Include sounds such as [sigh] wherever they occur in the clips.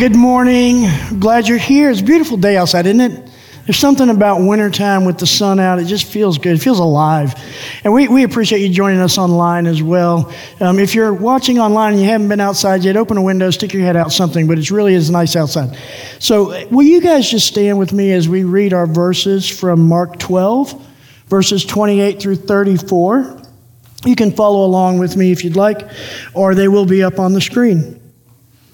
Good morning. Glad you're here. It's a beautiful day outside, isn't it? There's something about wintertime with the sun out. It just feels good. It feels alive. And we, we appreciate you joining us online as well. Um, if you're watching online and you haven't been outside yet, open a window, stick your head out something, but it really is nice outside. So, will you guys just stand with me as we read our verses from Mark 12, verses 28 through 34? You can follow along with me if you'd like, or they will be up on the screen.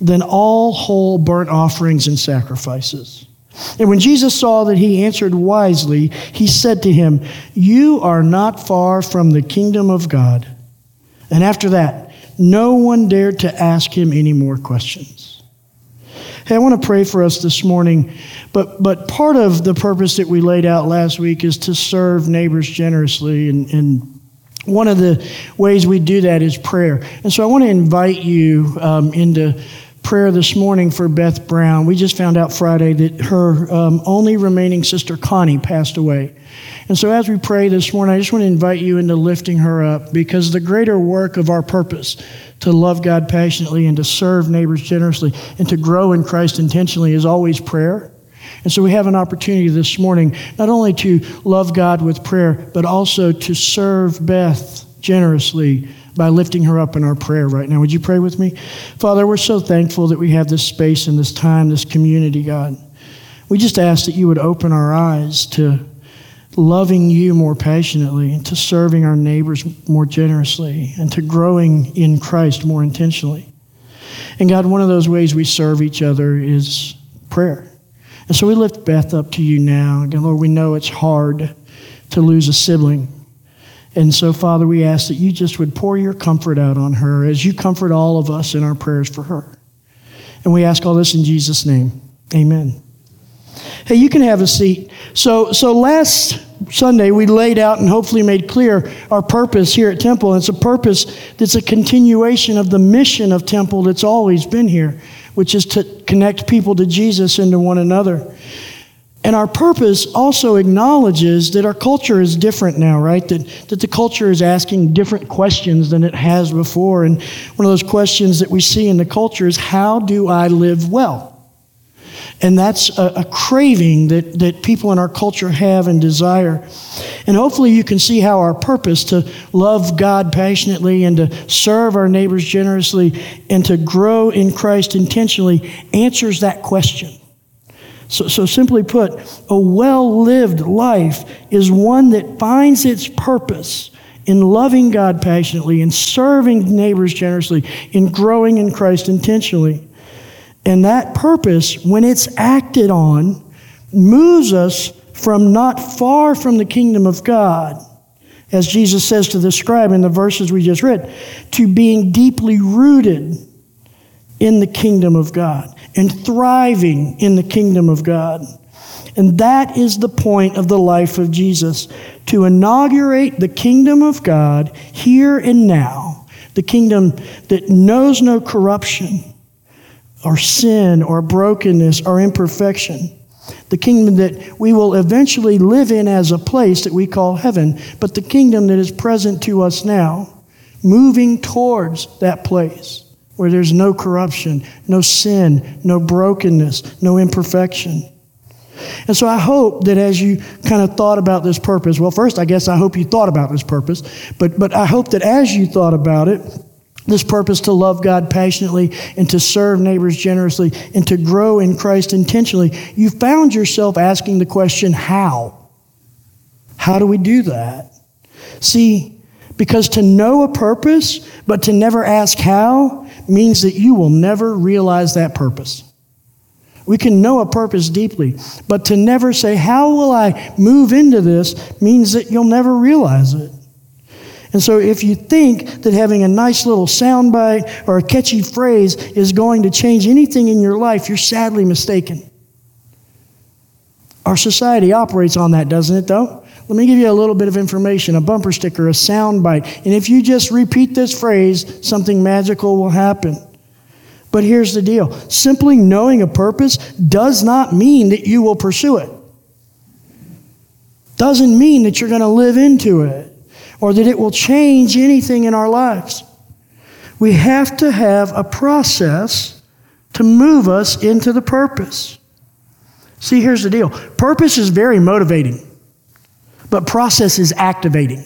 than all whole burnt offerings and sacrifices. And when Jesus saw that he answered wisely, he said to him, You are not far from the kingdom of God. And after that, no one dared to ask him any more questions. Hey, I want to pray for us this morning but, but part of the purpose that we laid out last week is to serve neighbors generously. And, and one of the ways we do that is prayer. And so I want to invite you um, into prayer this morning for Beth Brown. We just found out Friday that her um, only remaining sister, Connie, passed away. And so, as we pray this morning, I just want to invite you into lifting her up because the greater work of our purpose to love God passionately and to serve neighbors generously and to grow in Christ intentionally is always prayer. And so we have an opportunity this morning not only to love God with prayer, but also to serve Beth generously by lifting her up in our prayer right now. Would you pray with me? Father, we're so thankful that we have this space and this time, this community, God. We just ask that you would open our eyes to loving you more passionately and to serving our neighbors more generously and to growing in Christ more intentionally. And God, one of those ways we serve each other is prayer. And so we lift Beth up to you now. And Lord, we know it's hard to lose a sibling. And so, Father, we ask that you just would pour your comfort out on her as you comfort all of us in our prayers for her. And we ask all this in Jesus' name. Amen. Hey, you can have a seat. So, so last Sunday, we laid out and hopefully made clear our purpose here at Temple. It's a purpose that's a continuation of the mission of Temple that's always been here which is to connect people to Jesus and to one another. And our purpose also acknowledges that our culture is different now, right? That, that the culture is asking different questions than it has before. And one of those questions that we see in the culture is how do I live well? And that's a, a, craving that, that people in our culture have and desire. And hopefully, you can see how our purpose to love God passionately and to serve our neighbors generously and to grow in Christ intentionally answers that question. So, so simply put, a well lived life is one that finds its purpose in loving God passionately, in serving neighbors generously, in growing in Christ intentionally. And that purpose, when it's acted on, moves us from not far from the kingdom of God, as Jesus says to the scribe in the verses we just read, to being deeply rooted in the kingdom of God and thriving in the kingdom of God. And that is the point of the life of Jesus to inaugurate the kingdom of God here and now, the kingdom that knows no corruption or sin or brokenness or imperfection. The kingdom that we will eventually live in as a place that we call heaven, but the kingdom that is present to us now, moving towards that place where there's no corruption, no sin, no brokenness, no imperfection. And so I hope that as you kind of thought about this purpose, well, first, I guess I hope you thought about this purpose, but, but I hope that as you thought about it, this purpose to love God passionately and to serve neighbors generously and to grow in Christ intentionally, you found yourself asking the question, how? How do we do that? See, because to know a purpose, but to never ask how, means that you will never realize that purpose. We can know a purpose deeply, but to never say, How will I move into this, means that you'll never realize it. And so, if you think that having a nice little soundbite or a catchy phrase is going to change anything in your life, you're sadly mistaken. Our society operates on that, doesn't it, though? Let me give you a little bit of information a bumper sticker, a soundbite. And if you just repeat this phrase, something magical will happen. But here's the deal simply knowing a purpose does not mean that you will pursue it, doesn't mean that you're going to live into it or that it will change anything in our lives. We have to have a process to move us into the purpose. See, here's the deal purpose is very motivating, but process is activating.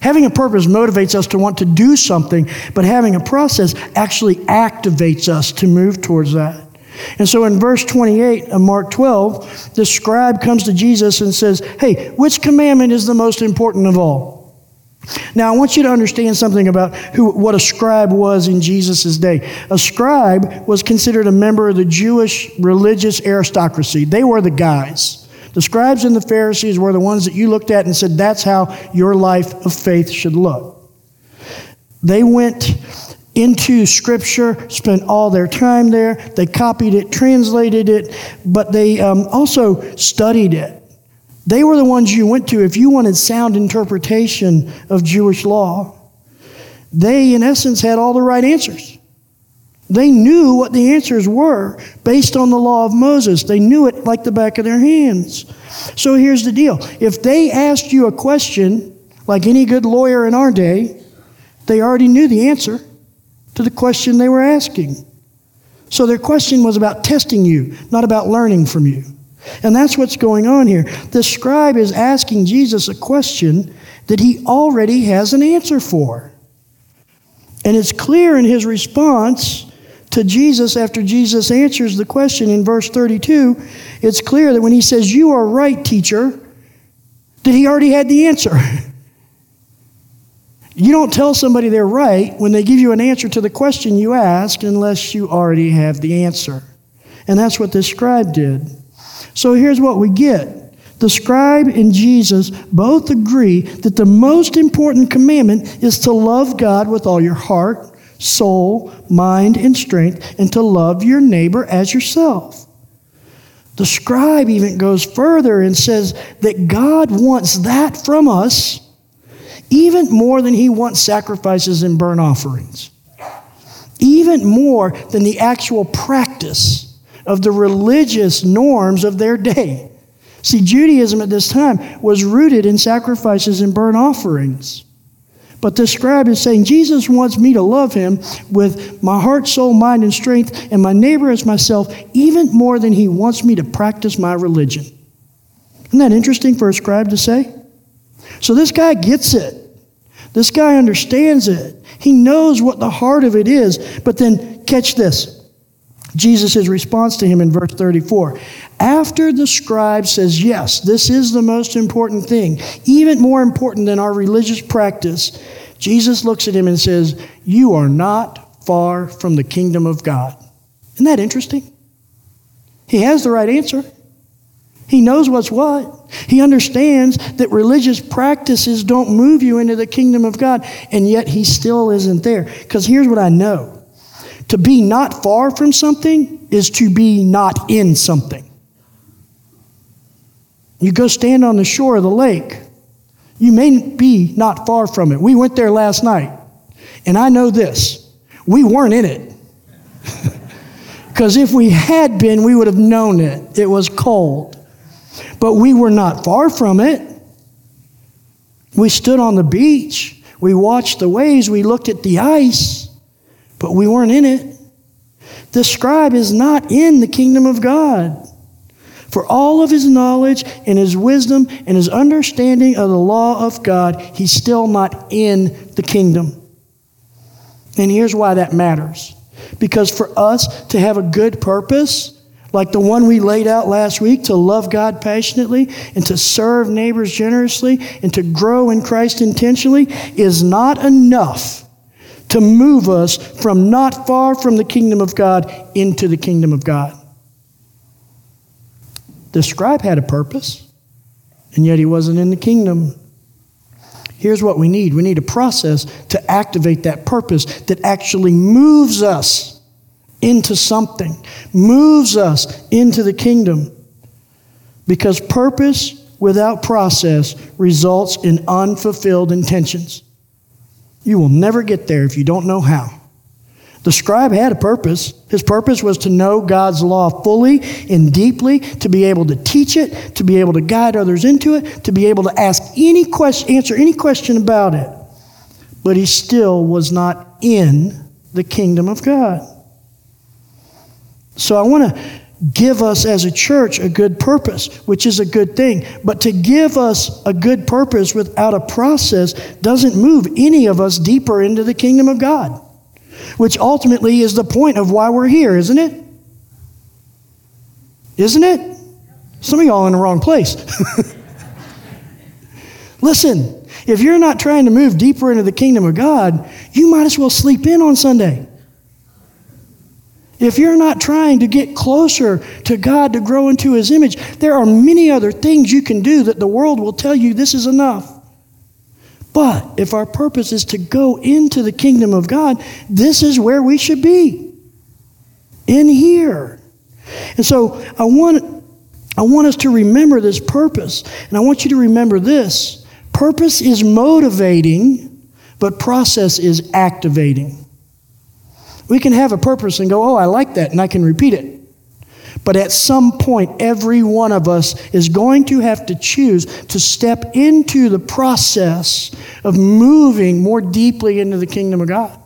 Having a purpose motivates us to want to do something, but having a process actually activates us to move towards that. And so in verse 28 of Mark 12, the scribe comes to Jesus and says, Hey, which commandment is the most important of all? Now, I want you to understand something about who, what a scribe was in Jesus' day. A scribe was considered a member of the Jewish religious aristocracy, they were the guys. The scribes and the Pharisees were the ones that you looked at and said, that's how your life of faith should look. They went into Scripture, spent all their time there. They copied it, translated it, but they um, also studied it. They were the ones you went to if you wanted sound interpretation of Jewish law. They, in essence, had all the right answers. They knew what the answers were based on the law of Moses. They knew it like the back of their hands. So here's the deal if they asked you a question, like any good lawyer in our day, they already knew the answer to the question they were asking. So their question was about testing you, not about learning from you. And that's what's going on here. The scribe is asking Jesus a question that he already has an answer for. And it's clear in his response to Jesus after Jesus answers the question in verse 32, it's clear that when he says, You are right, teacher, that he already had the answer. [laughs] you don't tell somebody they're right when they give you an answer to the question you ask unless you already have the answer. And that's what this scribe did. So here's what we get. The scribe and Jesus both agree that the most important commandment is to love God with all your heart, soul, mind, and strength, and to love your neighbor as yourself. The scribe even goes further and says that God wants that from us even more than he wants sacrifices and burnt offerings, even more than the actual practice of the religious norms of their day. See, Judaism at this time was rooted in sacrifices and burnt offerings. But the scribe is saying, Jesus wants me to love him with my heart, soul, mind, and strength, and my neighbor as myself, even more than he wants me to practice my religion. Isn't that interesting for a scribe to say? So this guy gets it. This guy understands it. He knows what the heart of it is. But then, catch this Jesus' response to him in verse 34. After the scribe says, Yes, this is the most important thing, even more important than our religious practice, Jesus looks at him and says, You are not far from the kingdom of God. Isn't that interesting? He has the right answer. He knows what's what. He understands that religious practices don't move you into the kingdom of God, and yet he still isn't there. Because here's what I know to be not far from something is to be not in something. You go stand on the shore of the lake, you may be not far from it. We went there last night, and I know this we weren't in it. [laughs] Because if we had been, we would have known it. It was cold. But we were not far from it. We stood on the beach. We watched the waves. We looked at the ice but we weren't in it. The scribe is not in the kingdom of God. For all of his knowledge and his wisdom and his understanding of the law of God, he's still not in the kingdom. And here's why that matters. Because for us to have a good purpose, like the one we laid out last week, to love God passionately and to serve neighbors generously and to grow in Christ intentionally, is not enough to move us from not far from the kingdom of God into the kingdom of God. The scribe had a purpose, and yet he wasn't in the kingdom. Here's what we need we need a process to activate that purpose that actually moves us into something, moves us into the kingdom. Because purpose without process results in unfulfilled intentions. You will never get there if you don't know how. The scribe had a purpose. His purpose was to know God's law fully and deeply, to be able to teach it, to be able to guide others into it, to be able to ask any question, answer any question about it. But he still was not in the kingdom of God. So I want to give us as a church a good purpose, which is a good thing. But to give us a good purpose without a process doesn't move any of us deeper into the kingdom of God, which ultimately is the point of why we're here, isn't it? Isn't it? Some of y'all in the wrong place. [laughs] Listen, if you're not trying to move deeper into the kingdom of God, you might as well sleep in on Sunday. If you're not trying to get closer to God to grow into His image, there are many other things you can do that the world will tell you this is enough. But if our purpose is to go into the kingdom of God, this is where we should be. In here. And so I want, I want us to remember this purpose. And I want you to remember this purpose is motivating, but process is activating. We can have a purpose and go, oh, I like that, and I can repeat it. But at some point, every one of us is going to have to choose to step into the process of moving more deeply into the kingdom of God.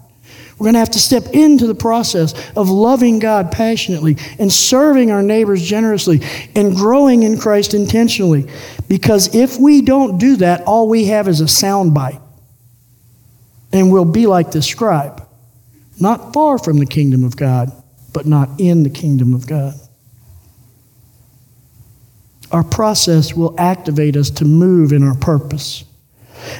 We're going to have to step into the process of loving God passionately and serving our neighbors generously and growing in Christ intentionally. Because if we don't do that, all we have is a soundbite. And we'll be like the scribe not far from the kingdom of God, but not in the kingdom of God. Our process will activate us to move in our purpose.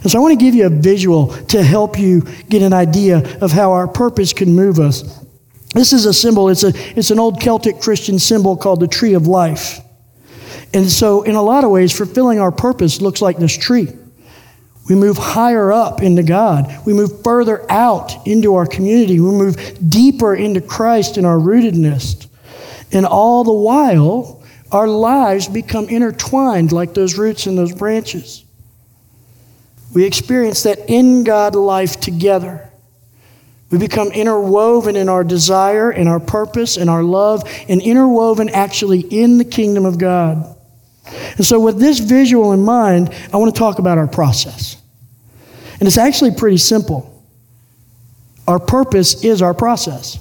And so I want to give you a visual to help you get an idea of how our purpose can move us. This is a symbol, it's, a, it's an old Celtic Christian symbol called the tree of life. And so, in a lot of ways, fulfilling our purpose looks like this tree. We move higher up into God. We move further out into our community. We move deeper into Christ in our rootedness. And all the while, our lives become intertwined like those roots and those branches. We experience that in God life together. We become interwoven in our desire and our purpose and our love, and interwoven actually in the kingdom of God. And so, with this visual in mind, I want to talk about our process. And it's actually pretty simple. Our purpose is our process.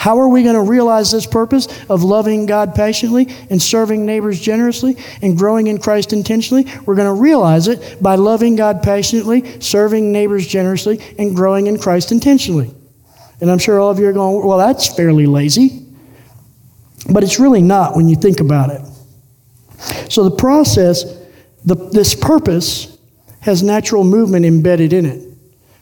How are we going to realize this purpose of loving God patiently and serving neighbors generously and growing in Christ intentionally? We're going to realize it by loving God patiently, serving neighbors generously, and growing in Christ intentionally. And I'm sure all of you are going, well, that's fairly lazy. But it's really not when you think about it. So the process, the, this purpose, has natural movement embedded in it.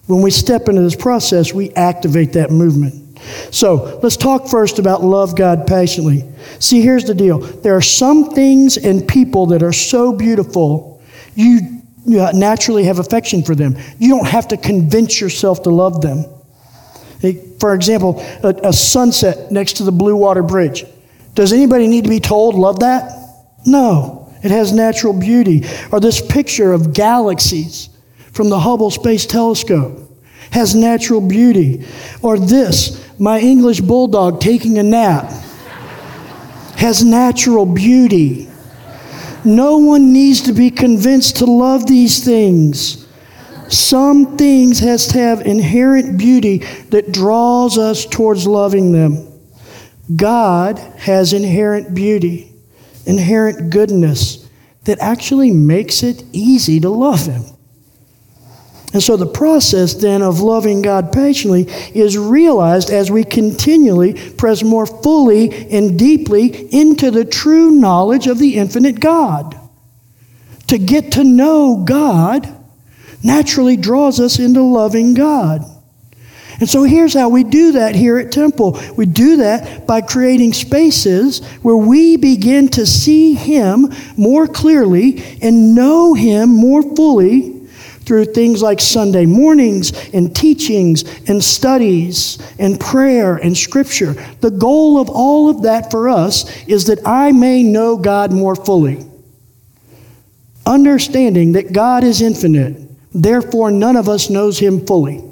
When we step into this process, we activate that movement. So let's talk first about love God patiently. See, here's the deal there are some things and people that are so beautiful, you naturally have affection for them. You don't have to convince yourself to love them. For example, a, a sunset next to the Blue Water Bridge. Does anybody need to be told, love that? No. It has natural beauty. Or this picture of galaxies from the Hubble Space Telescope has natural beauty. Or this, my English bulldog taking a nap, has natural beauty. No one needs to be convinced to love these things. Some things has to have inherent beauty that draws us towards loving them. God has inherent beauty inherent goodness that actually makes it easy to love Him. And so the process then of loving God patiently is realized as we continually press more fully and deeply into the true knowledge of the infinite God. To get to know God naturally draws us into loving God. And so here's how we do that here at Temple. We do that by creating spaces where we begin to see Him more clearly and know Him more fully through things like Sunday mornings and teachings and studies and prayer and scripture. The goal of all of that for us is that I may know God more fully. Understanding that God is infinite, therefore none of us knows Him fully.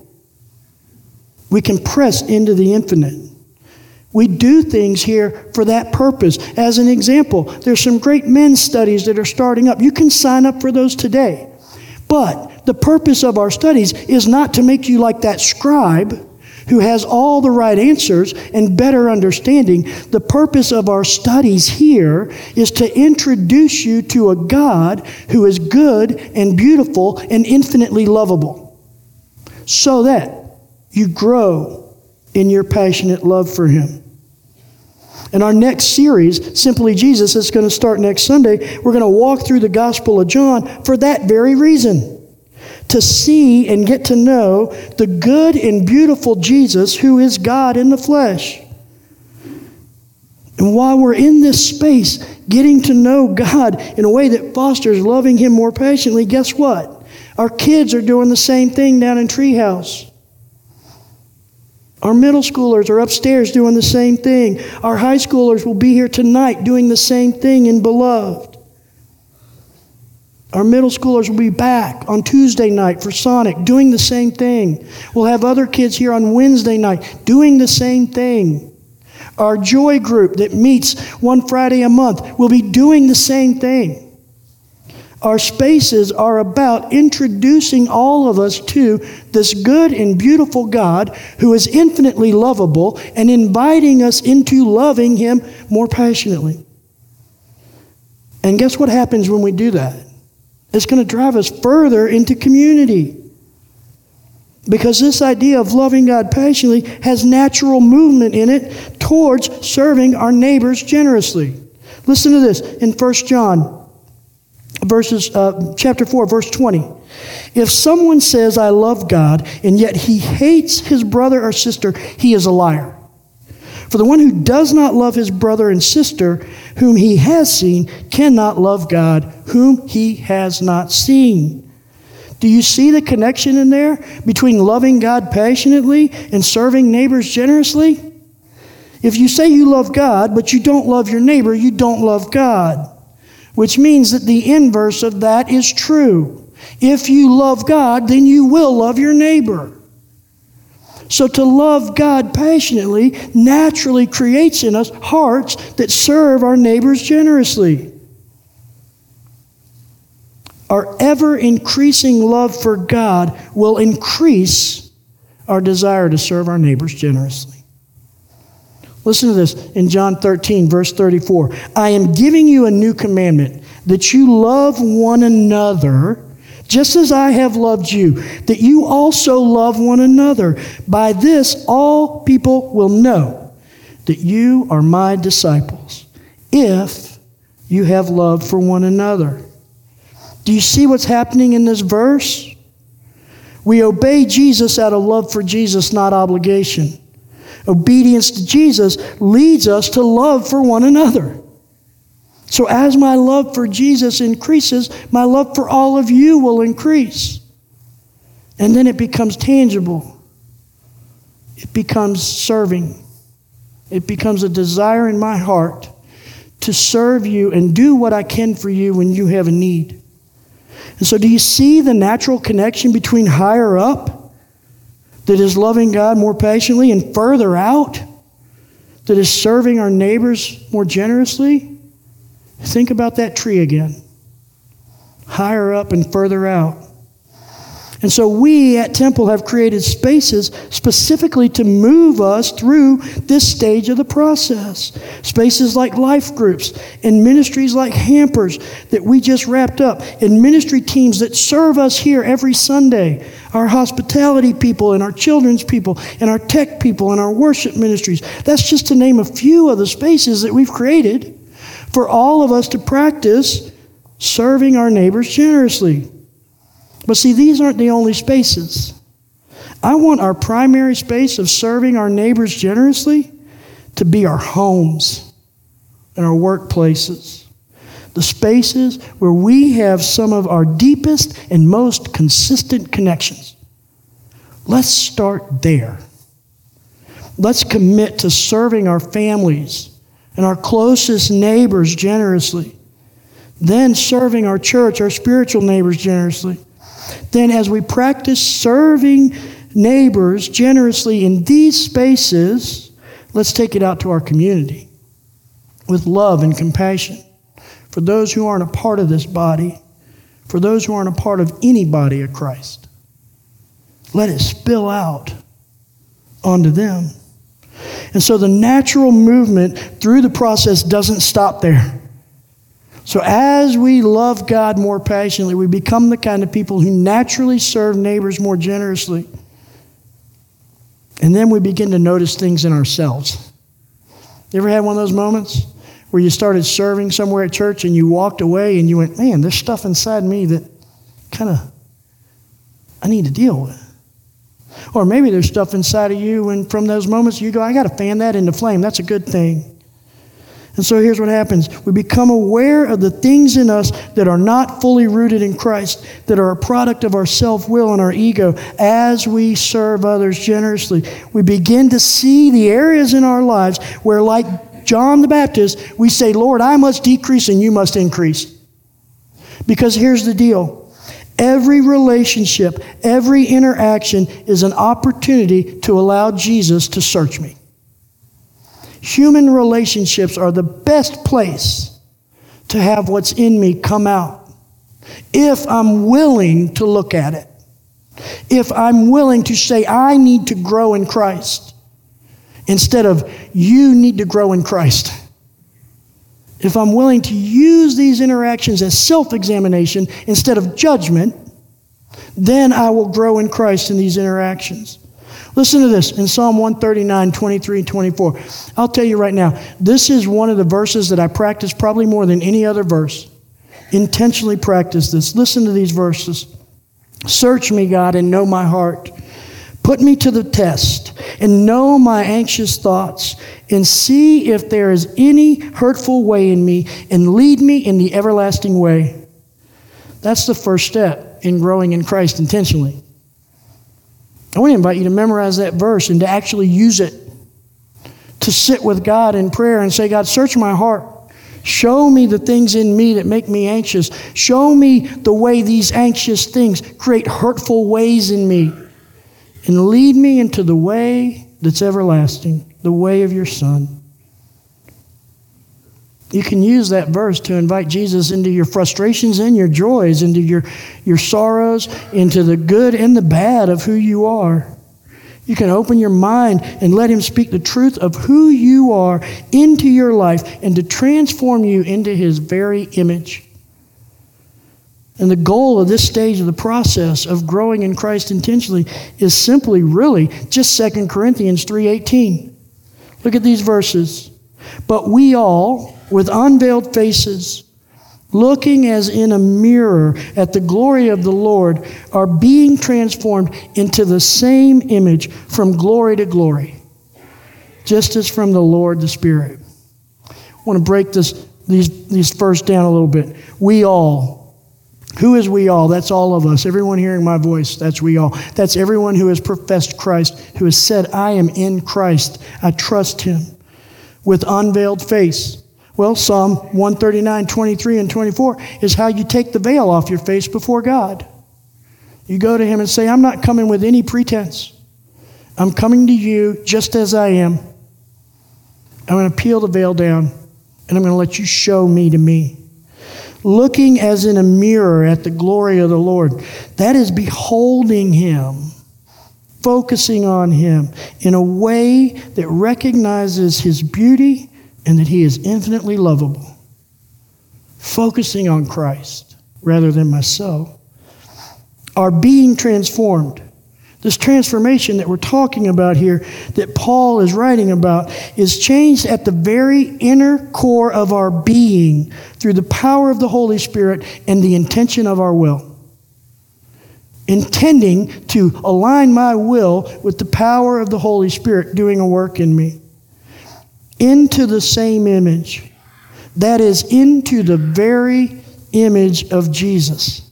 We can press into the infinite. We do things here for that purpose. As an example, there's some great men's studies that are starting up. You can sign up for those today. But the purpose of our studies is not to make you like that scribe who has all the right answers and better understanding. The purpose of our studies here is to introduce you to a God who is good and beautiful and infinitely lovable so that you grow in your passionate love for Him. In our next series, Simply Jesus, is going to start next Sunday. We're going to walk through the Gospel of John for that very reason to see and get to know the good and beautiful Jesus who is God in the flesh. And while we're in this space, getting to know God in a way that fosters loving Him more patiently, guess what? Our kids are doing the same thing down in Treehouse. Our middle schoolers are upstairs doing the same thing. Our high schoolers will be here tonight doing the same thing in Beloved. Our middle schoolers will be back on Tuesday night for Sonic doing the same thing. We'll have other kids here on Wednesday night doing the same thing. Our joy group that meets one Friday a month will be doing the same thing. Our spaces are about introducing all of us to this good and beautiful God who is infinitely lovable and inviting us into loving Him more passionately. And guess what happens when we do that? It's going to drive us further into community. Because this idea of loving God passionately has natural movement in it towards serving our neighbors generously. Listen to this in 1 John verses, uh, chapter 4, verse 20. If someone says, I love God, and yet he hates his brother or sister, he is a liar. For the one who does not love his brother and sister, whom he has seen, cannot love God, whom he has not seen. Do you see the connection in there between loving God passionately and serving neighbors generously? If you say you love God, but you don't love your neighbor, you don't love God which means that the inverse of that is true. If you love God, then you will love your neighbor. So to love God passionately naturally creates in us hearts that serve our neighbors generously. Our ever increasing love for God will increase our desire to serve our neighbors generously. Listen to this in John 13, verse 34. I am giving you a new commandment that you love one another just as I have loved you, that you also love one another. By this, all people will know that you are my disciples, if you have love for one another. Do you see what's happening in this verse? We obey Jesus out of love for Jesus, not obligation. Obedience to Jesus leads us to love for one another. So, as my love for Jesus increases, my love for all of you will increase. And then it becomes tangible, it becomes serving, it becomes a desire in my heart to serve you and do what I can for you when you have a need. And so, do you see the natural connection between higher up that is loving God more patiently and further out, that is serving our neighbors more generously, think about that tree again. Higher up and further out. And so we at Temple have created spaces specifically to move us through this stage of the process. Spaces like life groups and ministries like Hampers that we just wrapped up, and ministry teams that serve us here every Sunday. Our hospitality people and our children's people and our tech people and our worship ministries. That's just to name a few of the spaces that we've created for all of us to practice serving our neighbors generously. But see, these aren't the only spaces. I want our primary space of serving our neighbors generously to be our homes and our workplaces. The spaces where we have some of our deepest and most consistent connections. Let's start there. Let's commit to serving our families and our closest neighbors generously. Then serving our church, our spiritual neighbors generously then as we practice serving neighbors generously in these spaces, let's take it out to our community with love and compassion for those who aren't a part of this body, for those who aren't a part of any body of Christ. Let it spill out onto them. And so the natural movement through the process doesn't stop there. So, as we love God more passionately, we become the kind of people who naturally serve neighbors more generously. And then we begin to notice things in ourselves. You ever had one of those moments where you started serving somewhere at church and you walked away and you went, man, there's stuff inside me that kind of I need to deal with? Or maybe there's stuff inside of you, and from those moments you go, I got to fan that into flame. That's a good thing. And so here's what happens we become aware of the things in us that are not fully rooted in Christ, that are a product of our self will and our ego as we serve others generously. We begin to see the areas in our lives where, like John the Baptist, we say, Lord, I must decrease and you must increase. Because here's the deal. Every relationship, every interaction is an opportunity to allow Jesus to search me. Human relationships are the best place to have what's in me come out. If I'm willing to look at it, if I'm willing to say, I need to grow in Christ, instead of, you need to grow in Christ. If I'm willing to use these interactions as self examination instead of judgment, then I will grow in Christ in these interactions. Listen to this in Psalm 139, 23, and 24. I'll tell you right now, this is one of the verses that I practice probably more than any other verse. Intentionally practice this. Listen to these verses. Search me, God, and know my heart. Put me to the test and know my anxious thoughts and see if there is any hurtful way in me and lead me in the everlasting way. That's the first step in growing in Christ intentionally. I want to invite you to memorize that verse and to actually use it. To sit with God in prayer and say, God, search my heart. Show me the things in me that make me anxious. Show me the way these anxious things create hurtful ways in me. And lead me into the way that's everlasting, the way of your Son. You can use that verse to invite Jesus into your frustrations and your joys, into your, your sorrows, into the good and the bad of who you are. You can open your mind and let Him speak the truth of who you are into your life and to transform you into His very image. And the goal of this stage of the process of growing in Christ intentionally is simply really just 2 Corinthians 3:18. Look at these verses. But we all with unveiled faces, looking as in a mirror at the glory of the Lord, are being transformed into the same image from glory to glory, just as from the Lord the Spirit. I want to break this, these, these first down a little bit. We all. Who is we all? That's all of us. Everyone hearing my voice, that's we all. That's everyone who has professed Christ, who has said, I am in Christ. I trust him. With unveiled face well, Psalm 139, 23, and 24 is how you take the veil off your face before God. You go to Him and say, I'm not coming with any pretense. I'm coming to you just as I am. I'm going to peel the veil down and I'm going to let you show me to me. Looking as in a mirror at the glory of the Lord. That is beholding Him, focusing on Him in a way that recognizes His beauty and that He is infinitely lovable. Focusing on Christ rather than myself. Are being transformed this transformation that we're talking about here, that Paul is writing about, is changed at the very inner core of our being through the power of the Holy Spirit and the intention of our will. Intending to align my will with the power of the Holy Spirit doing a work in me. Into the same image. That is, into the very image of Jesus.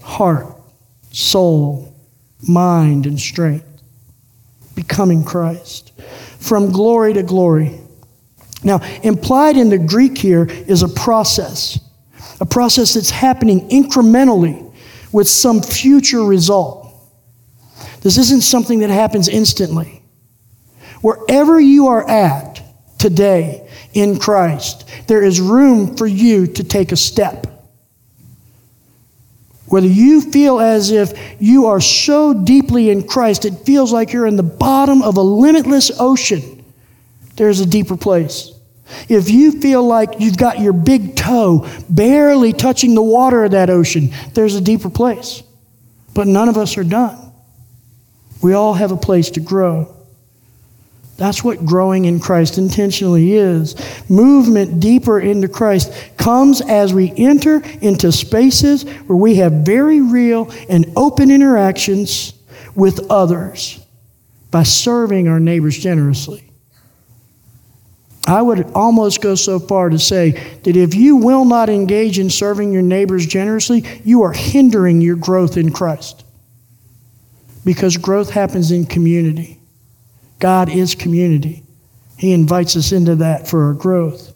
Heart, soul, mind, and strength. Becoming Christ. From glory to glory. Now, implied in the Greek here is a process, a process that's happening incrementally with some future result. This isn't something that happens instantly. Wherever you are at today in Christ, there is room for you to take a step. Whether you feel as if you are so deeply in Christ, it feels like you're in the bottom of a limitless ocean, there's a deeper place. If you feel like you've got your big toe barely touching the water of that ocean, there's a deeper place. But none of us are done. We all have a place to grow. That's what growing in Christ intentionally is. Movement deeper into Christ comes as we enter into spaces where we have very real and open interactions with others by serving our neighbors generously. I would almost go so far to say that if you will not engage in serving your neighbors generously, you are hindering your growth in Christ. Because growth happens in community. God is community. He invites us into that for our growth.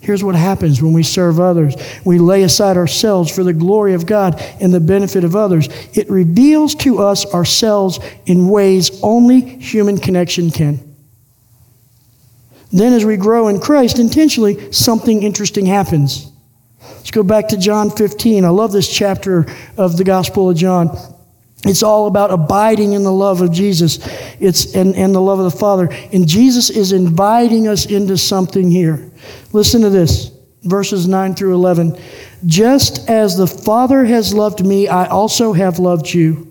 Here's what happens when we serve others we lay aside ourselves for the glory of God and the benefit of others. It reveals to us ourselves in ways only human connection can. Then, as we grow in Christ intentionally, something interesting happens. Let's go back to John 15. I love this chapter of the Gospel of John. It's all about abiding in the love of Jesus. It's and, and the love of the Father. And Jesus is inviting us into something here. Listen to this. Verses 9 through 11. Just as the Father has loved me, I also have loved you.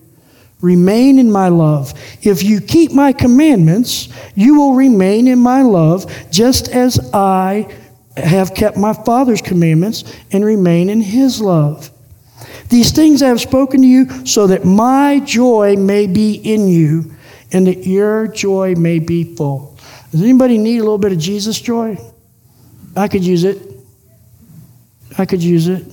Remain in my love. If you keep my commandments, you will remain in my love, just as I have kept my Father's commandments and remain in his love. These things I have spoken to you so that my joy may be in you and that your joy may be full. Does anybody need a little bit of Jesus joy? I could use it. I could use it.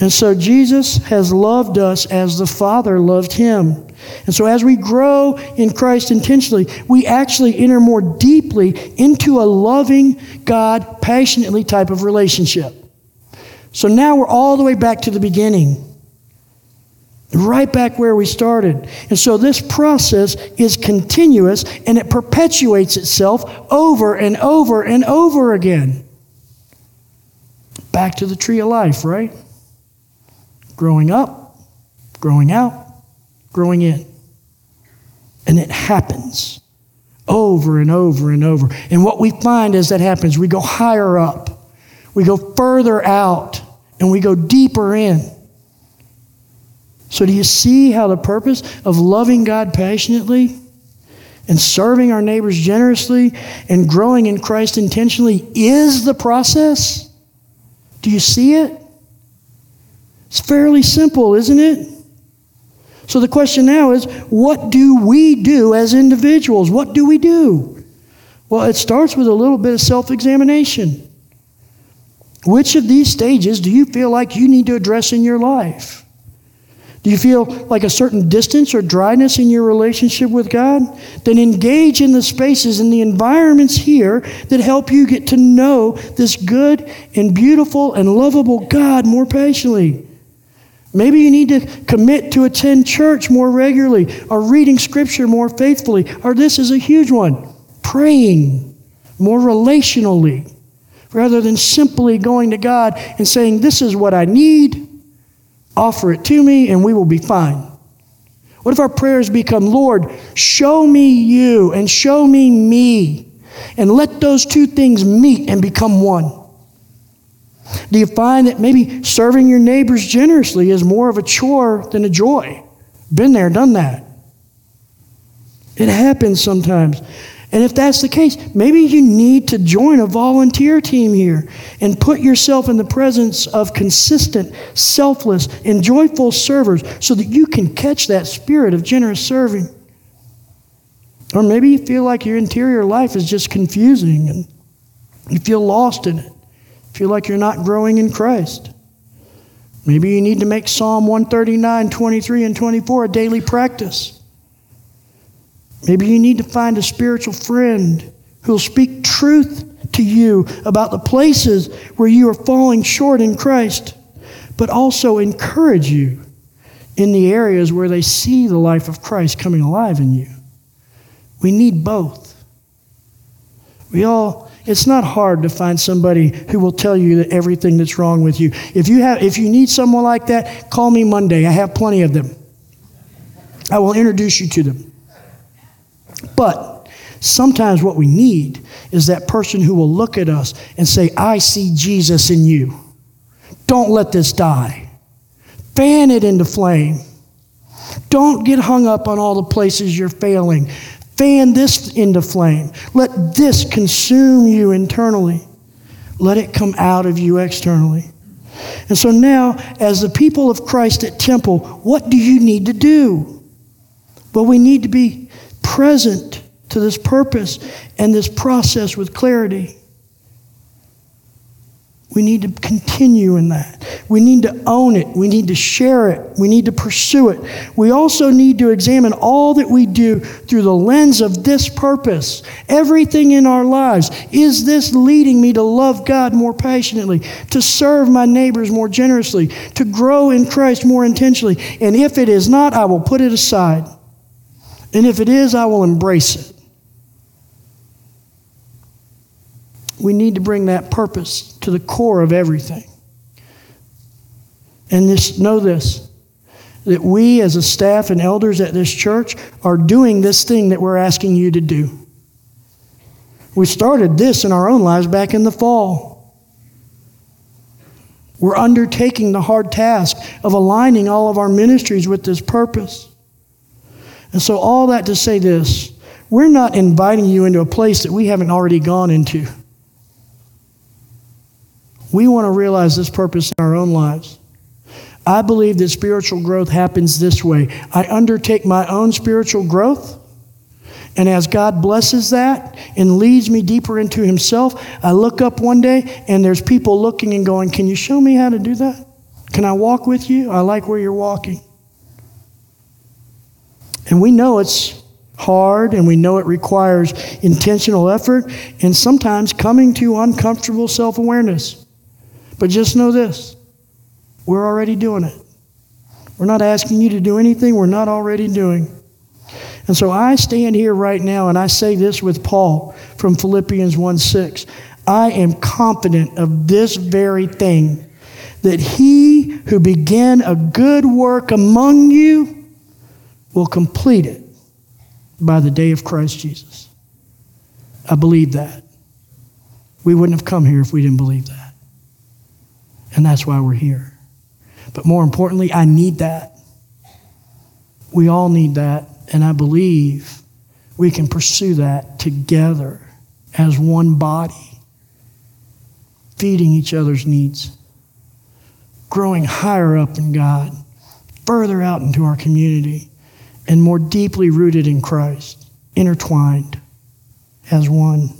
And so Jesus has loved us as the Father loved him. And so as we grow in Christ intentionally, we actually enter more deeply into a loving God, passionately type of relationship. So now we're all the way back to the beginning, right back where we started. And so this process is continuous and it perpetuates itself over and over and over again. Back to the tree of life, right? Growing up, growing out, growing in. And it happens over and over and over. And what we find as that happens, we go higher up, we go further out and we go deeper in. So, do you see how the purpose of loving God passionately and serving our neighbors generously and growing in Christ intentionally is the process? Do you see it? It's fairly simple, isn't it? So, the question now is what do we do as individuals? What do we do? Well, it starts with a little bit of self examination. Which of these stages do you feel like you need to address in your life? Do you feel like a certain distance or dryness in your relationship with God? Then engage in the spaces and the environments here that help you get to know this good and beautiful and lovable God more patiently. Maybe you need to commit to attend church more regularly or reading scripture more faithfully, or this is a huge one praying more relationally. Rather than simply going to God and saying, This is what I need, offer it to me, and we will be fine? What if our prayers become, Lord, show me you and show me me, and let those two things meet and become one? Do you find that maybe serving your neighbors generously is more of a chore than a joy? Been there, done that. It happens sometimes. And if that's the case, maybe you need to join a volunteer team here and put yourself in the presence of consistent, selfless, and joyful servers so that you can catch that spirit of generous serving. Or maybe you feel like your interior life is just confusing and you feel lost in it. Feel like you're not growing in Christ. Maybe you need to make Psalm 139, 23, and 24 a daily practice. Maybe you need to find a spiritual friend who'll speak truth to you about the places where you are falling short in Christ, but also encourage you in the areas where they see the life of Christ coming alive in you. We need both. We all it's not hard to find somebody who will tell you that everything that's wrong with you. If you have if you need someone like that, call me Monday. I have plenty of them. I will introduce you to them. But sometimes what we need is that person who will look at us and say, I see Jesus in you. Don't let this die. Fan it into flame. Don't get hung up on all the places you're failing. Fan this into flame. Let this consume you internally. Let it come out of you externally. And so now, as the people of Christ at Temple, what do you need to do? Well, we need to be present to this purpose and this process with clarity. We need to continue in that. We need to own it. We need to share it. We need to pursue it. We also need to examine all that we do through the lens of this purpose. Everything in our lives. Is this leading me to love God more passionately, to serve my neighbors more generously, to grow in Christ more intentionally? And if it is not, I will put it aside. And if it is, I will embrace it. We need to bring that purpose to the core of everything. And this, know this that we, as a staff and elders at this church, are doing this thing that we're asking you to do. We started this in our own lives back in the fall. We're undertaking the hard task of aligning all of our ministries with this purpose. And so, all that to say this we're not inviting you into a place that we haven't already gone into. We want to realize this purpose in our own lives. I believe that spiritual growth happens this way I undertake my own spiritual growth. And as God blesses that and leads me deeper into Himself, I look up one day and there's people looking and going, Can you show me how to do that? Can I walk with you? I like where you're walking. And we know it's hard and we know it requires intentional effort and sometimes coming to uncomfortable self awareness. But just know this we're already doing it. We're not asking you to do anything we're not already doing. And so I stand here right now and I say this with Paul from Philippians 1 6. I am confident of this very thing that he who began a good work among you will complete it by the day of Christ Jesus. I believe that. We wouldn't have come here if we didn't believe that. And that's why we're here. But more importantly, I need that. We all need that. And I believe we can pursue that together as one body, feeding each other's needs, growing higher up in God, further out into our community and more deeply rooted in Christ, intertwined as one.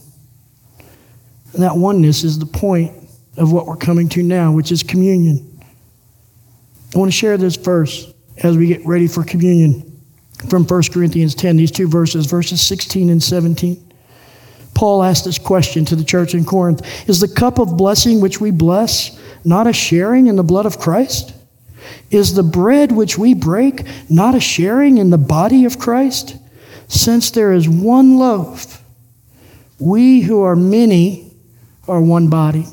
And that oneness is the point of what we're coming to now, which is communion. I want to share this verse as we get ready for communion from 1 Corinthians 10, these two verses, verses 16 and 17. Paul asked this question to the church in Corinth Is the cup of blessing which we bless not a sharing in the blood of Christ? Is the bread which we break not a sharing in the body of Christ? Since there is one loaf, we who are many are one body,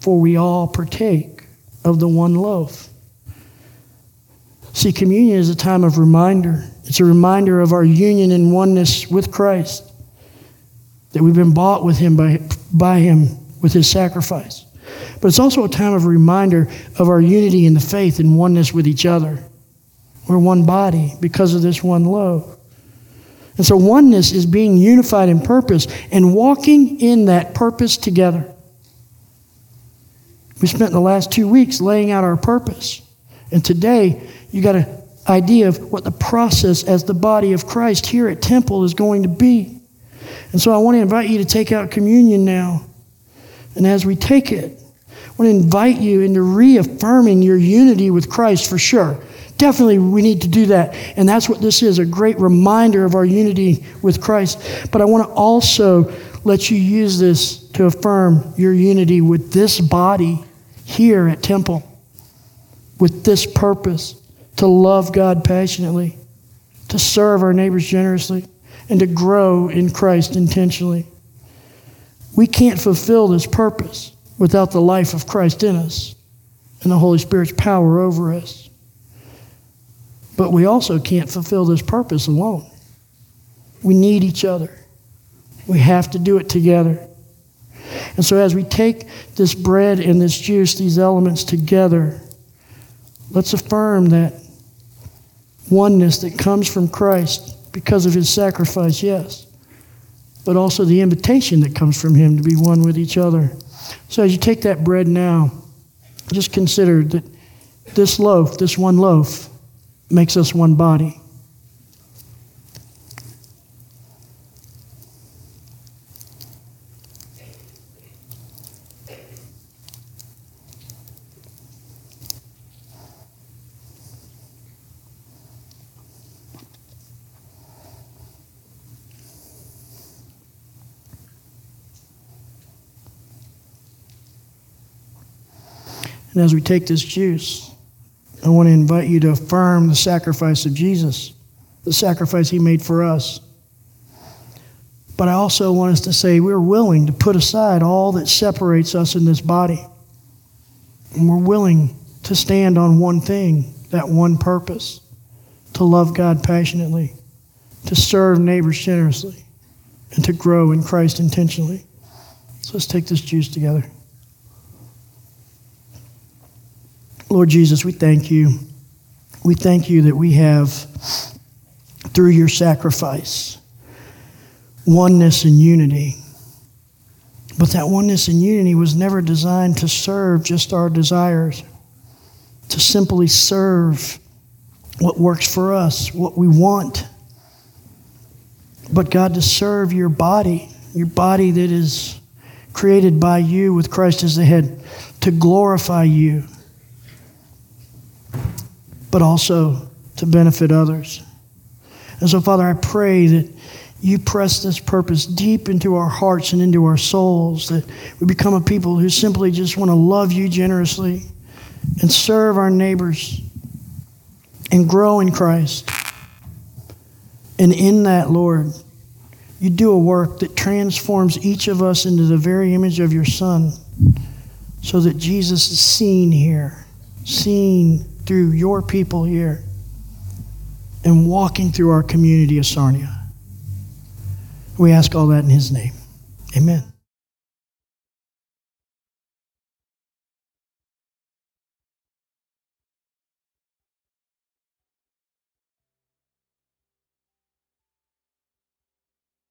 for we all partake of the one loaf. See, communion is a time of reminder. It's a reminder of our union and oneness with Christ, that we've been bought with Him by, by Him with His sacrifice. But it's also a time of reminder of our unity in the faith and oneness with each other. We're one body because of this one loaf. And so oneness is being unified in purpose and walking in that purpose together. We spent the last two weeks laying out our purpose. And today, you got an idea of what the process as the body of Christ here at Temple is going to be. And so I want to invite you to take out communion now. And as we take it, I want to invite you into reaffirming your unity with Christ for sure. Definitely, we need to do that. And that's what this is a great reminder of our unity with Christ. But I want to also let you use this to affirm your unity with this body here at Temple, with this purpose to love God passionately, to serve our neighbors generously, and to grow in Christ intentionally. We can't fulfill this purpose without the life of Christ in us and the Holy Spirit's power over us. But we also can't fulfill this purpose alone. We need each other. We have to do it together. And so, as we take this bread and this juice, these elements together, let's affirm that oneness that comes from Christ because of his sacrifice, yes, but also the invitation that comes from him to be one with each other. So, as you take that bread now, just consider that this loaf, this one loaf, makes us one body. And as we take this juice, I want to invite you to affirm the sacrifice of Jesus, the sacrifice he made for us. But I also want us to say we're willing to put aside all that separates us in this body. And we're willing to stand on one thing, that one purpose to love God passionately, to serve neighbors generously, and to grow in Christ intentionally. So let's take this juice together. Lord Jesus, we thank you. We thank you that we have, through your sacrifice, oneness and unity. But that oneness and unity was never designed to serve just our desires, to simply serve what works for us, what we want. But God, to serve your body, your body that is created by you with Christ as the head, to glorify you but also to benefit others. And so, Father, I pray that you press this purpose deep into our hearts and into our souls, that we become a people who simply just want to love you generously and serve our neighbors and grow in Christ. And in that, Lord, you do a work that transforms each of us into the very image of your Son so that Jesus is seen here, seen through your people here and walking through our community of Sarnia. We ask all that in His name. Amen.